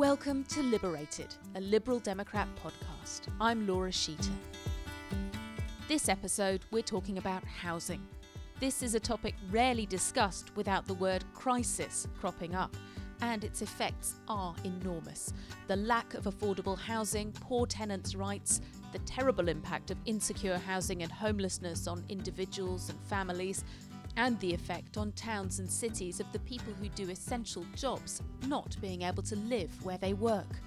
Welcome to Liberated, a Liberal Democrat podcast. I'm Laura Sheeter. This episode, we're talking about housing. This is a topic rarely discussed without the word crisis cropping up, and its effects are enormous. The lack of affordable housing, poor tenants' rights, the terrible impact of insecure housing and homelessness on individuals and families, and the effect on towns and cities of the people who do essential jobs not being able to live where they work.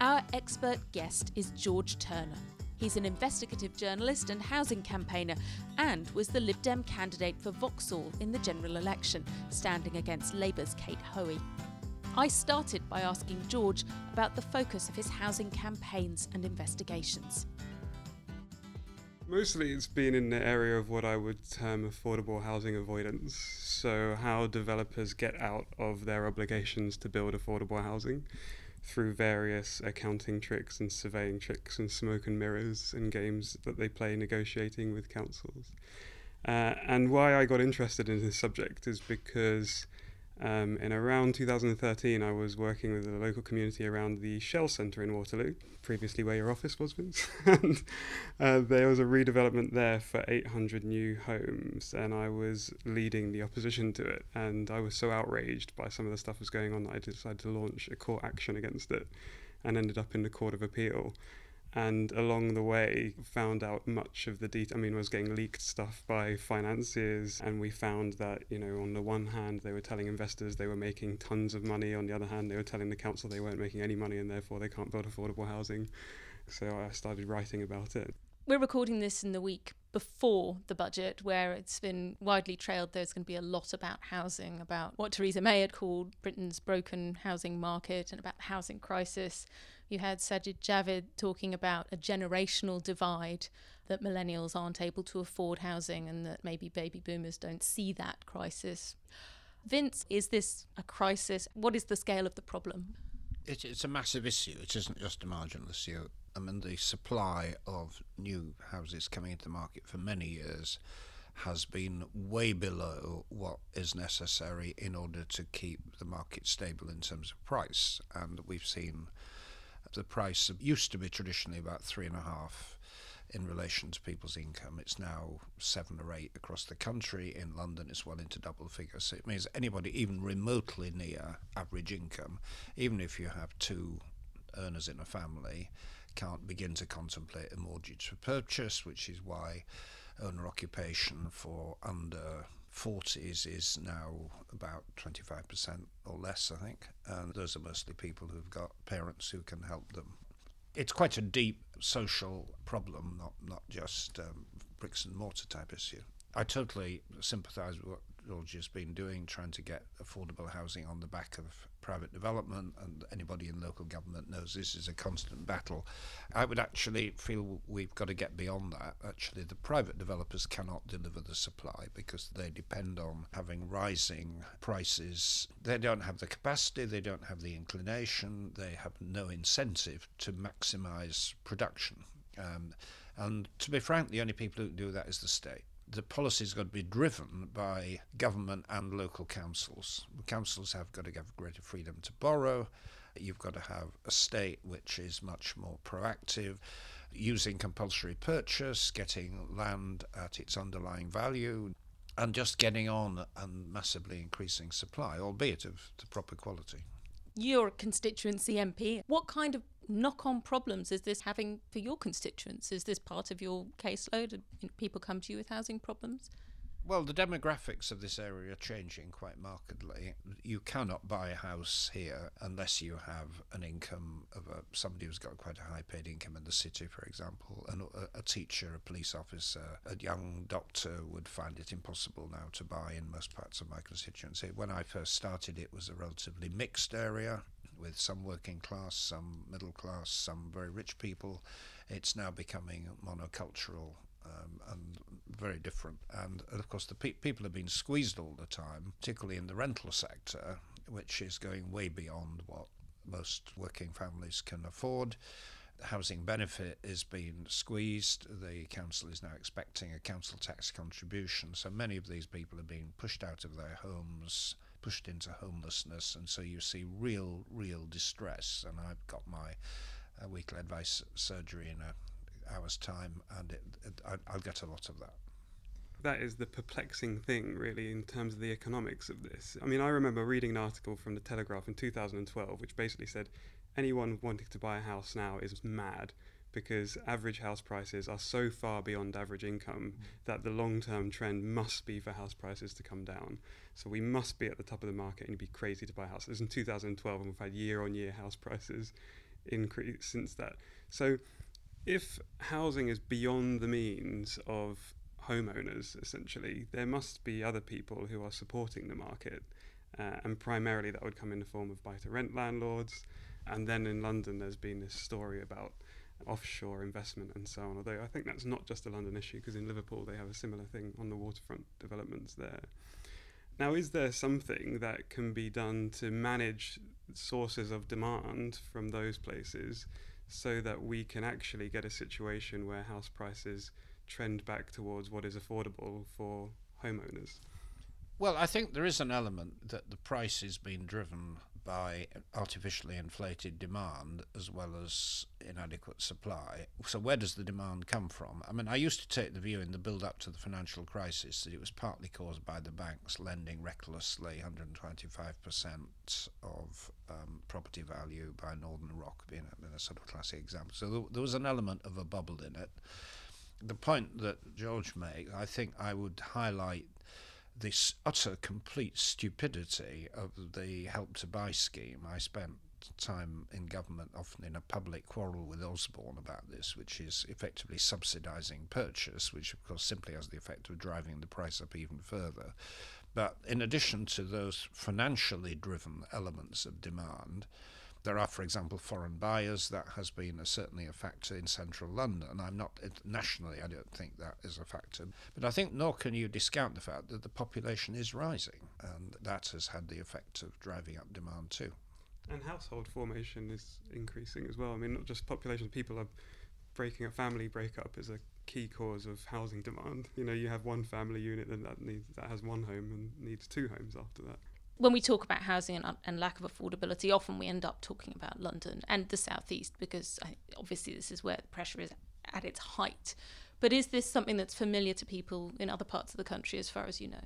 Our expert guest is George Turner. He's an investigative journalist and housing campaigner, and was the Lib Dem candidate for Vauxhall in the general election, standing against Labour's Kate Hoey. I started by asking George about the focus of his housing campaigns and investigations. Mostly it's been in the area of what I would term affordable housing avoidance. So, how developers get out of their obligations to build affordable housing through various accounting tricks and surveying tricks and smoke and mirrors and games that they play negotiating with councils. Uh, and why I got interested in this subject is because um, in around 2013, I was working with the local community around the Shell Centre in Waterloo, previously where your office was, Vince. and uh, there was a redevelopment there for 800 new homes, and I was leading the opposition to it. And I was so outraged by some of the stuff that was going on that I decided to launch a court action against it and ended up in the Court of Appeal and along the way found out much of the detail. I mean, was getting leaked stuff by financiers, and we found that you know, on the one hand, they were telling investors they were making tons of money. On the other hand, they were telling the council they weren't making any money, and therefore they can't build affordable housing. So I started writing about it. We're recording this in the week before the budget, where it's been widely trailed there's going to be a lot about housing, about what Theresa May had called Britain's broken housing market, and about the housing crisis. You had Sajid Javid talking about a generational divide that millennials aren't able to afford housing and that maybe baby boomers don't see that crisis. Vince, is this a crisis? What is the scale of the problem? It, it's a massive issue. It isn't just a marginal issue. I mean, the supply of new houses coming into the market for many years has been way below what is necessary in order to keep the market stable in terms of price. And we've seen the price used to be traditionally about three and a half in relation to people's income. It's now seven or eight across the country. In London, it's well into double figures. So it means anybody even remotely near average income, even if you have two earners in a family, can't begin to contemplate a mortgage for purchase, which is why owner occupation for under 40s is now about 25% or less, I think. And those are mostly people who've got parents who can help them. It's quite a deep social problem, not, not just um, bricks and mortar type issue. I totally sympathise with what George's been doing, trying to get affordable housing on the back of private development, and anybody in local government knows this is a constant battle. I would actually feel we've got to get beyond that. Actually, the private developers cannot deliver the supply because they depend on having rising prices. They don't have the capacity, they don't have the inclination, they have no incentive to maximize production. Um, and to be frank, the only people who can do that is the state the policy's got to be driven by government and local councils. Councils have got to have greater freedom to borrow. You've got to have a state which is much more proactive, using compulsory purchase, getting land at its underlying value, and just getting on and massively increasing supply, albeit of the proper quality. Your constituency MP, what kind of knock on problems is this having for your constituents? Is this part of your caseload? People come to you with housing problems? Well, the demographics of this area are changing quite markedly. You cannot buy a house here unless you have an income of a, somebody who's got quite a high paid income in the city, for example. And a, teacher, a police officer, a young doctor would find it impossible now to buy in most parts of my constituency. When I first started, it was a relatively mixed area with some working class, some middle class, some very rich people. It's now becoming monocultural um, and very different. And of course, the pe- people have been squeezed all the time, particularly in the rental sector, which is going way beyond what most working families can afford. The housing benefit is being squeezed. The council is now expecting a council tax contribution. So many of these people are being pushed out of their homes pushed into homelessness, and so you see real, real distress. And I've got my uh, weekly advice surgery in a hour's time, and it, it, I, I'll get a lot of that that is the perplexing thing, really, in terms of the economics of this. I mean, I remember reading an article from the Telegraph in 2012, which basically said anyone wanting to buy a house now is mad because average house prices are so far beyond average income mm. that the long term trend must be for house prices to come down. So we must be at the top of the market and you'd be crazy to buy a house. This is in 2012 and we've had year on year house prices increase since that. So if housing is beyond the means of homeowners, essentially, there must be other people who are supporting the market. Uh, and primarily that would come in the form of buy to rent landlords. And then in London, there's been this story about offshore investment and so on. Although I think that's not just a London issue, because in Liverpool they have a similar thing on the waterfront developments there. Now, is there something that can be done to manage sources of demand from those places so that we can actually get a situation where house prices trend back towards what is affordable for homeowners? Well, I think there is an element that the price is being driven by artificially inflated demand as well as inadequate supply. So, where does the demand come from? I mean, I used to take the view in the build up to the financial crisis that it was partly caused by the banks lending recklessly 125% of um, property value by Northern Rock being a, sort of classic example. So, there, there was an element of a bubble in it the point that George makes, I think I would highlight this utter complete stupidity of the help to buy scheme. I spent time in government, often in a public quarrel with Osborne about this, which is effectively subsidising purchase, which of course simply has the effect of driving the price up even further. But in addition to those financially driven elements of demand, there are, for example, foreign buyers. That has been a, certainly a factor in central London. I'm not nationally. I don't think that is a factor, but I think nor can you discount the fact that the population is rising, and that has had the effect of driving up demand too. And household formation is increasing as well. I mean, not just population. People are breaking up. Family breakup is a key cause of housing demand. You know, you have one family unit and that needs that has one home and needs two homes after that when we talk about housing and, and, lack of affordability, often we end up talking about London and the southeast because I, obviously this is where the pressure is at its height. But is this something that's familiar to people in other parts of the country, as far as you know?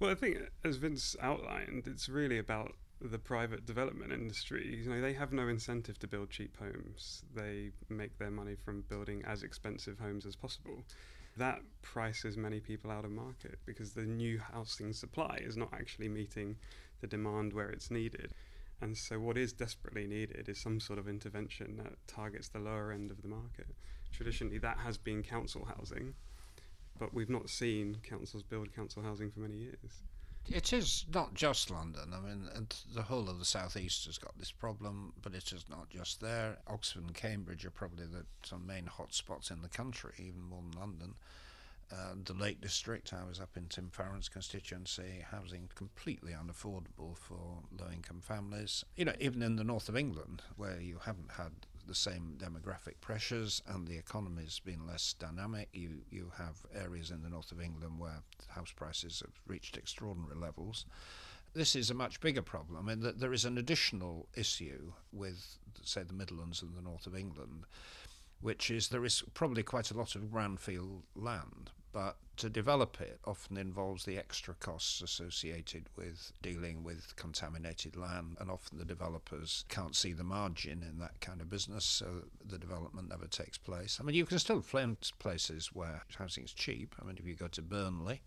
Well, I think, as Vince outlined, it's really about the private development industry. You know, they have no incentive to build cheap homes. They make their money from building as expensive homes as possible that prices many people out of market because the new housing supply is not actually meeting the demand where it's needed. And so, what is desperately needed is some sort of intervention that targets the lower end of the market. Traditionally, that has been council housing, but we've not seen councils build council housing for many years. It is not just London. I mean, the whole of the southeast has got this problem, but it is not just there. Oxford and Cambridge are probably the some main hotspots in the country, even more than London. Uh, the Lake District, I was up in Tim Farron's constituency, housing completely unaffordable for low income families. You know, even in the north of England, where you haven't had the same demographic pressures and the economy's been less dynamic. You you have areas in the north of England where house prices have reached extraordinary levels. This is a much bigger problem. I that there is an additional issue with, say, the Midlands and the north of England, which is there is probably quite a lot of brownfield land, but to develop it often involves the extra costs associated with dealing with contaminated land, and often the developers can't see the margin in that kind of business, so the development never takes place. I mean, you can still find places where housing is cheap. I mean, if you go to Burnley,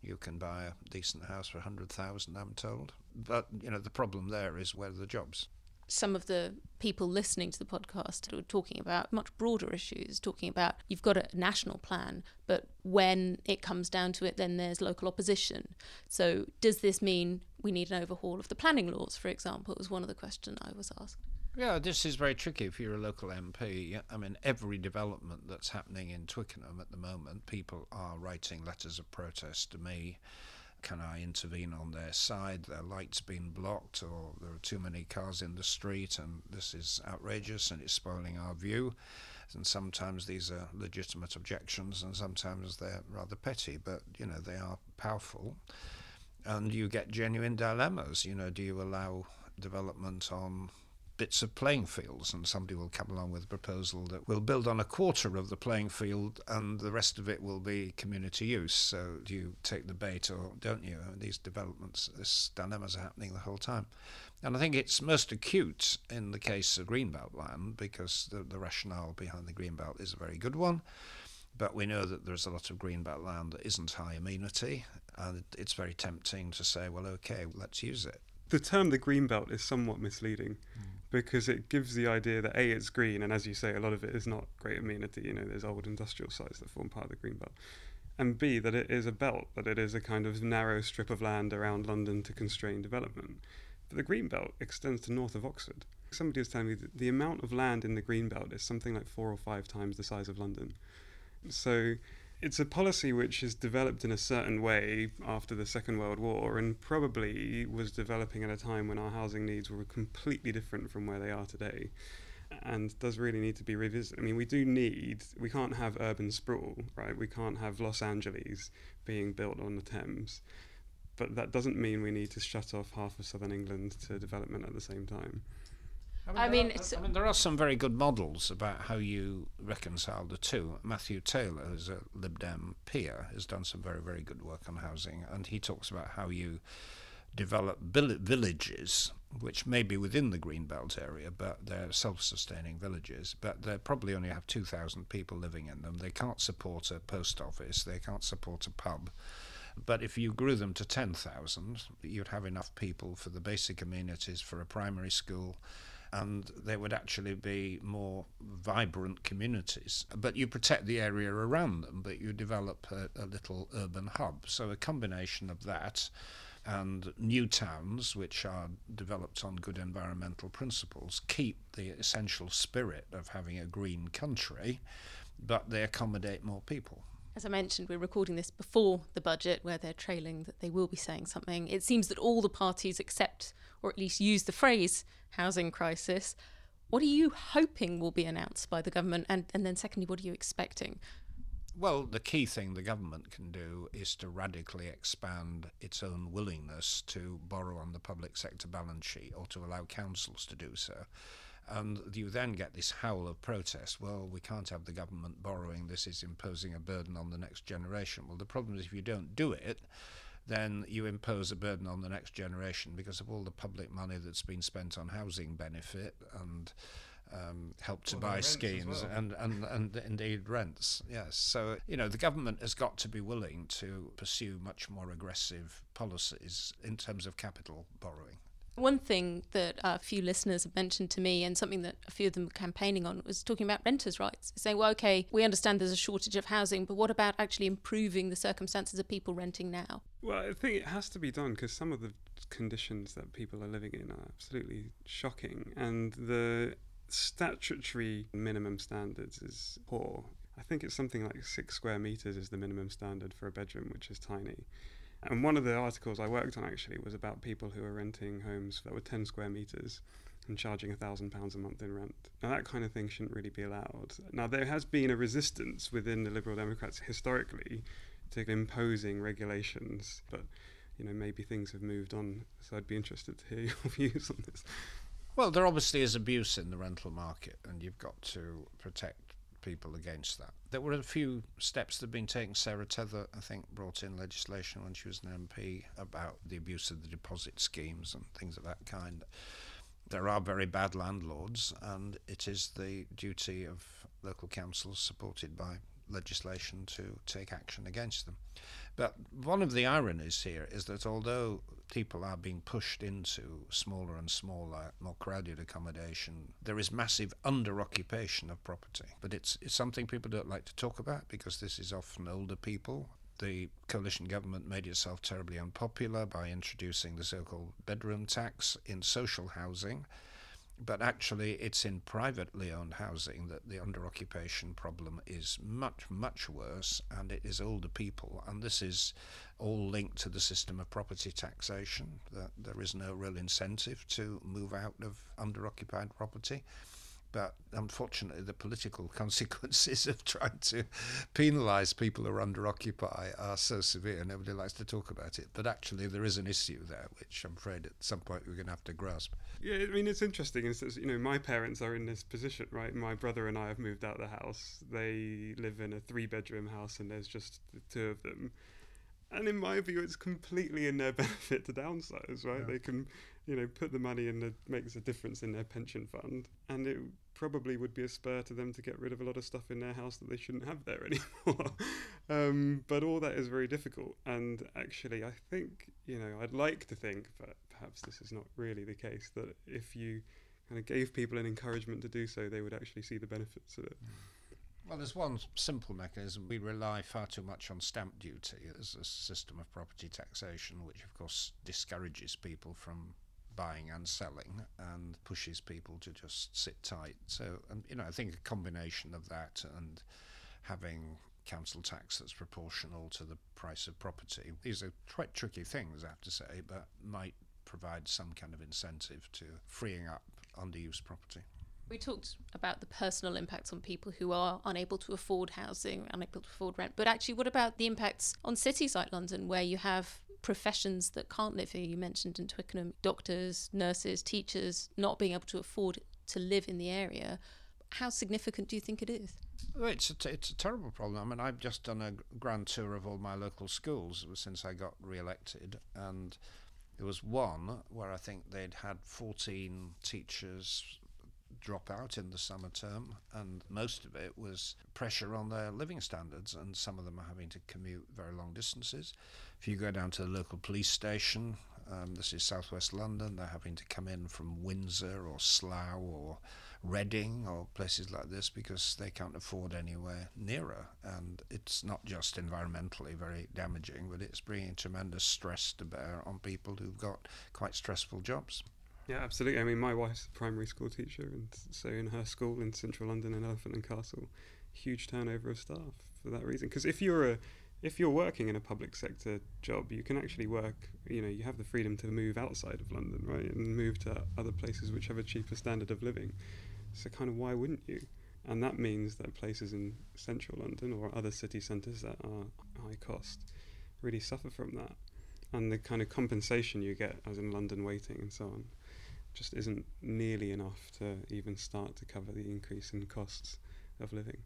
you can buy a decent house for 100,000, I'm told. But, you know, the problem there is where are the jobs? Some of the people listening to the podcast are talking about much broader issues, talking about you've got a national plan, but when it comes down to it, then there's local opposition. So, does this mean we need an overhaul of the planning laws, for example? Was one of the questions I was asked. Yeah, this is very tricky if you're a local MP. I mean, every development that's happening in Twickenham at the moment, people are writing letters of protest to me can I intervene on their side? Their light's been blocked, or there are too many cars in the street, and this is outrageous and it's spoiling our view. And sometimes these are legitimate objections, and sometimes they're rather petty, but you know they are powerful. And you get genuine dilemmas. You know, do you allow development on bits of playing fields, and somebody will come along with a proposal that will build on a quarter of the playing field, and the rest of it will be community use. So, do you take the bait or don't you? these developments, these dilemmas are happening the whole time. And I think it's most acute in the case of Greenbelt land because the, the rationale behind the Greenbelt is a very good one. But we know that there's a lot of Greenbelt land that isn't high amenity, and it's very tempting to say, well, okay, let's use it. The term the Greenbelt is somewhat misleading. Mm because it gives the idea that a it's green and as you say a lot of it is not great amenity you know there's old industrial sites that form part of the green belt and b that it is a belt that it is a kind of narrow strip of land around london to constrain development. But the green belt extends to north of oxford. Somebody was telling me that the amount of land in the green belt is something like four or five times the size of london. So it's a policy which is developed in a certain way after the Second World War and probably was developing at a time when our housing needs were completely different from where they are today and does really need to be revisited. I mean, we do need, we can't have urban sprawl, right? We can't have Los Angeles being built on the Thames. But that doesn't mean we need to shut off half of southern England to development at the same time. I mean, I mean, are, I mean, there are some very good models about how you reconcile the two. Matthew Taylor, who's a Lib Dem peer, has done some very, very good work on housing, and he talks about how you develop villages, which may be within the Greenbelt area, but they're self-sustaining villages, but they probably only have 2,000 people living in them. They can't support a post office, they can't support a pub. But if you grew them to 10,000, you'd have enough people for the basic amenities for a primary school, and they would actually be more vibrant communities. But you protect the area around them, but you develop a, a little urban hub. So a combination of that and new towns, which are developed on good environmental principles, keep the essential spirit of having a green country, but they accommodate more people. As I mentioned, we're recording this before the budget, where they're trailing that they will be saying something. It seems that all the parties accept, or at least use the phrase, housing crisis. What are you hoping will be announced by the government? And, and then, secondly, what are you expecting? Well, the key thing the government can do is to radically expand its own willingness to borrow on the public sector balance sheet or to allow councils to do so. And you then get this howl of protest. Well, we can't have the government borrowing. This is imposing a burden on the next generation. Well, the problem is if you don't do it, then you impose a burden on the next generation because of all the public money that's been spent on housing benefit and um, help to well, buy schemes well. and, and, and indeed rents. Yes. So, you know, the government has got to be willing to pursue much more aggressive policies in terms of capital borrowing. One thing that a few listeners have mentioned to me, and something that a few of them were campaigning on, was talking about renters' rights. Saying, well, okay, we understand there's a shortage of housing, but what about actually improving the circumstances of people renting now? Well, I think it has to be done because some of the conditions that people are living in are absolutely shocking, and the statutory minimum standards is poor. I think it's something like six square meters is the minimum standard for a bedroom, which is tiny. And one of the articles I worked on actually was about people who are renting homes that were 10 square metres and charging £1,000 a month in rent. Now, that kind of thing shouldn't really be allowed. Now, there has been a resistance within the Liberal Democrats historically to imposing regulations, but you know, maybe things have moved on. So I'd be interested to hear your views on this. Well, there obviously is abuse in the rental market, and you've got to protect people against that. There were a few steps that have been taken. Sarah Teather, I think, brought in legislation when she was an MP about the abuse of the deposit schemes and things of that kind. There are very bad landlords, and it is the duty of local councils supported by legislation to take action against them. But one of the ironies here is that although people are being pushed into smaller and smaller, more crowded accommodation, there is massive under-occupation of property. But it's, it's something people don't like to talk about because this is often older people. The coalition government made itself terribly unpopular by introducing the so called bedroom tax in social housing but actually it's in privately owned housing that the under occupation problem is much much worse and it is older people. And this is all linked to the system of property taxation that there is no real incentive to move out of under occupied property But unfortunately, the political consequences of trying to penalise people who are under occupy are so severe. Nobody likes to talk about it. But actually, there is an issue there, which I'm afraid at some point we're going to have to grasp. Yeah, I mean, it's interesting. It's, you know, my parents are in this position, right? My brother and I have moved out of the house. They live in a three bedroom house, and there's just the two of them. And in my view, it's completely in their benefit to downsize, right? Yeah. They can, you know, put the money in that makes a difference in their pension fund, and it probably would be a spur to them to get rid of a lot of stuff in their house that they shouldn't have there anymore. um, but all that is very difficult, and actually, I think, you know, I'd like to think, but perhaps this is not really the case, that if you kind of gave people an encouragement to do so, they would actually see the benefits of it. Mm. Well, there's one simple mechanism. We rely far too much on stamp duty as a system of property taxation, which of course discourages people from buying and selling and pushes people to just sit tight. So, and, you know, I think a combination of that and having council tax that's proportional to the price of property. These are quite tricky things, I have to say, but might provide some kind of incentive to freeing up underused property. We talked about the personal impacts on people who are unable to afford housing, unable to afford rent. But actually, what about the impacts on cities like London, where you have professions that can't live here? You mentioned in Twickenham doctors, nurses, teachers not being able to afford to live in the area. How significant do you think it is? It's a t- it's a terrible problem. I mean, I've just done a grand tour of all my local schools since I got re-elected, and there was one where I think they'd had 14 teachers drop out in the summer term, and most of it was pressure on their living standards, and some of them are having to commute very long distances. If you go down to the local police station, um, this is southwest London, they're having to come in from Windsor or Slough or Reading or places like this because they can't afford anywhere nearer. And it's not just environmentally very damaging, but it's bringing tremendous stress to bear on people who've got quite stressful jobs. Yeah, absolutely. I mean, my wife's a primary school teacher, and so in her school in central London in Elephant and Castle, huge turnover of staff for that reason. Because if you're a if you're working in a public sector job, you can actually work. You know, you have the freedom to move outside of London, right, and move to other places which have a cheaper standard of living. So, kind of, why wouldn't you? And that means that places in central London or other city centres that are high cost really suffer from that. And the kind of compensation you get, as in London weighting and so on, just isn't nearly enough to even start to cover the increase in costs of living.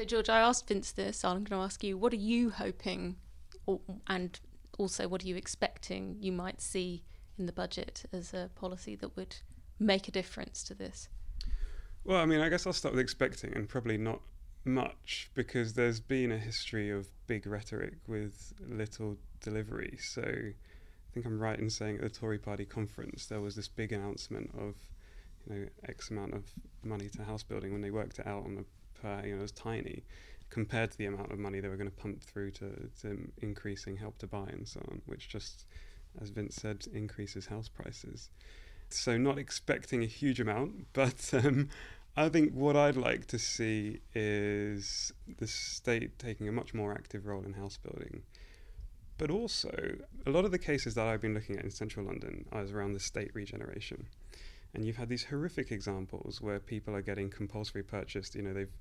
So, George, I asked Vince this, I'm going to ask you what are you hoping, or, and also what are you expecting you might see in the budget as a policy that would make a difference to this? Well, I mean, I guess I'll start with expecting, and probably not much because there's been a history of big rhetoric with little delivery. So, I think I'm right in saying at the Tory party conference there was this big announcement of you know X amount of money to house building when they worked it out on the per you know it was tiny compared to the amount of money they were going to pump through to, to increasing help to buy and so on, which just as Vince said increases house prices. So not expecting a huge amount, but um, I think what I'd like to see is the state taking a much more active role in house building but also, a lot of the cases that I've been looking at in central London are around the state regeneration. And you've had these horrific examples where people are getting compulsory purchased. You know, they've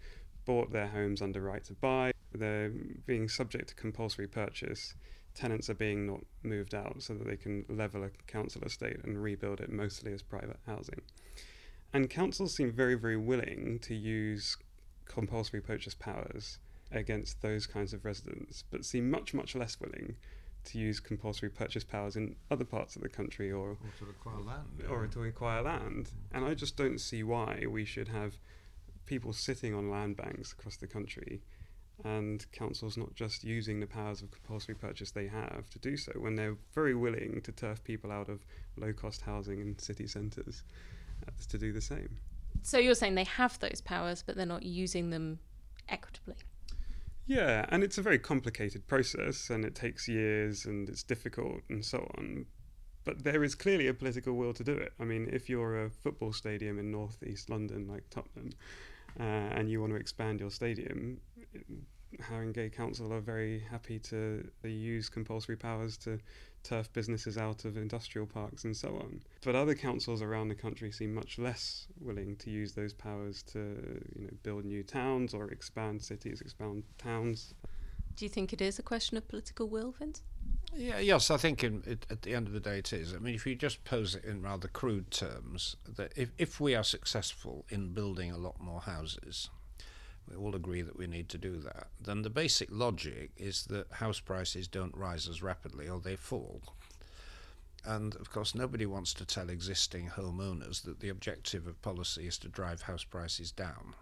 bought their homes under right to buy, they're being subject to compulsory purchase. Tenants are being not moved out so that they can level a council estate and rebuild it mostly as private housing. And councils seem very, very willing to use compulsory purchase powers against those kinds of residents, but seem much, much less willing to use compulsory purchase powers in other parts of the country or, or to acquire land. Or to acquire land. And I just don't see why we should have people sitting on land banks across the country and councils not just using the powers of compulsory purchase they have to do so when they're very willing to turf people out of low cost housing in city centres uh, to do the same. So you're saying they have those powers, but they're not using them equitably? Yeah, and it's a very complicated process and it takes years and it's difficult and so on. But there is clearly a political will to do it. I mean, if you're a football stadium in northeast London like Tottenham uh, and you want to expand your stadium, Haringey Council are very happy to use compulsory powers to turf businesses out of industrial parks and so on. But other councils around the country seem much less willing to use those powers to you know, build new towns or expand cities, expand towns. Do you think it is a question of political will, Vince? Yeah, yes, I think in, it, at the end of the day it is. I mean, if you just pose it in rather crude terms, that if, if we are successful in building a lot more houses, we all agree that we need to do that, then the basic logic is that house prices don't rise as rapidly or they fall. And of course, nobody wants to tell existing homeowners that the objective of policy is to drive house prices down.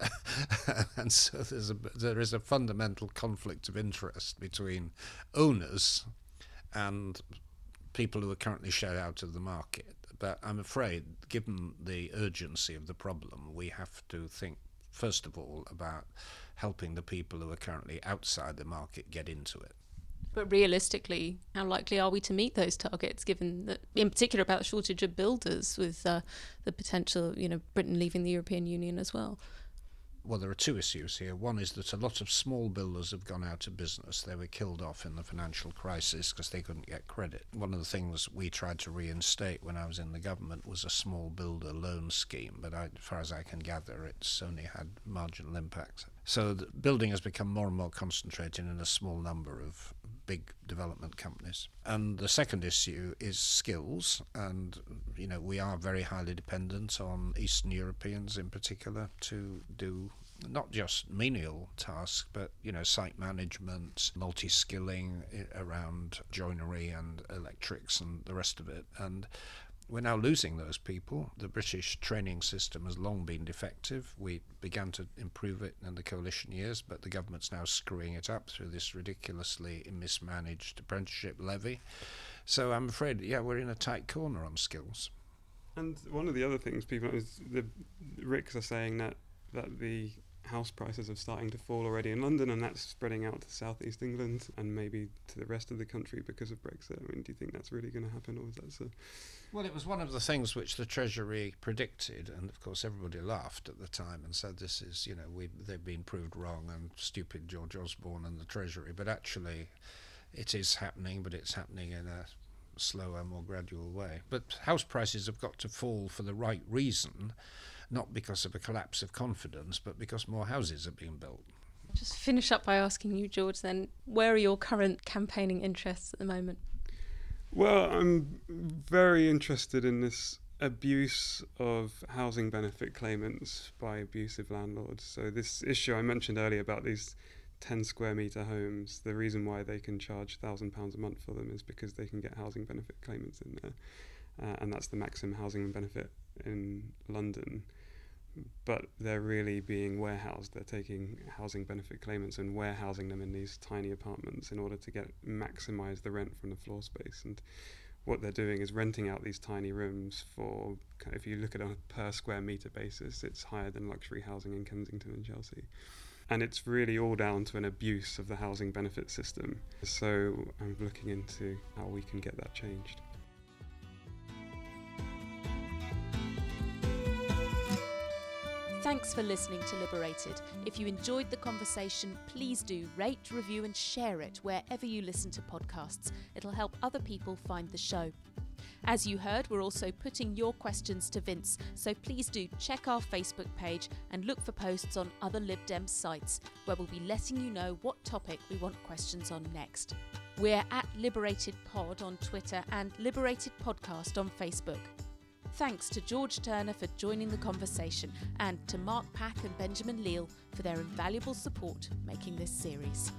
and so there's a there is a fundamental conflict of interest between owners and people who are currently shut out of the market. But I'm afraid, given the urgency of the problem, we have to think first of all about helping the people who are currently outside the market get into it. But realistically, how likely are we to meet those targets, given that, in particular, about the shortage of builders, with uh, the potential, you know, Britain leaving the European Union as well? Well, there are two issues here. One is that a lot of small builders have gone out of business. They were killed off in the financial crisis because they couldn't get credit. One of the things we tried to reinstate when I was in the government was a small builder loan scheme, but I, as far as I can gather, it's only had marginal impact. So building has become more and more concentrated in a small number of big development companies. And the second issue is skills, and you know we are very highly dependent on Eastern Europeans in particular to do not just menial tasks, but you know site management, multi-skilling eh, around joinery and electrics and the rest of it, and we're now losing those people. The British training system has long been defective. We began to improve it in the coalition years, but the government's now screwing it up through this ridiculously mismanaged apprenticeship levy. So I'm afraid, yeah, we're in a tight corner on skills. And one of the other things people is the RICS are saying that that the house prices are starting to fall already in London, and that's spreading out to southeast England and maybe to the rest of the country because of Brexit. I mean, do you think that's really going to happen, or is that so? Well, it was one of the things which the Treasury predicted, and of course everybody laughed at the time and said, "This is, you know, we they've been proved wrong and stupid George Osborne and the Treasury." But actually, it is happening, but it's happening in a slower, more gradual way. But house prices have got to fall for the right reason not because of a collapse of confidence, but because more houses are being built. Just finish up by asking you, George, then, where are your current campaigning interests at the moment? Well, I'm very interested in this abuse of housing benefit claimants by abusive landlords. So, this issue I mentioned earlier about these 10 square metre homes, the reason why they can charge £1,000 a month for them is because they can get housing benefit claimants in there. Uh, and that's the maximum housing benefit in London but they're really being warehoused. They're taking housing benefit claimants and warehousing them in these tiny apartments in order to get maximize the rent from the floor space. And what they're doing is renting out these tiny rooms for, if you look at it on a per square meter basis, it's higher than luxury housing in Kensington and Chelsea. And it's really all down to an abuse of the housing benefit system. So I'm looking into how we can get that changed. Thanks for listening to Liberated. If you enjoyed the conversation, please do rate, review, and share it wherever you listen to podcasts. It'll help other people find the show. As you heard, we're also putting your questions to Vince, so please do check our Facebook page and look for posts on other Lib Dem sites, where we'll be letting you know what topic we want questions on next. We're at Liberated Pod on Twitter and Liberated Podcast on Facebook. Thanks to George Turner for joining the conversation and to Mark Pack and Benjamin Leal for their invaluable support making this series.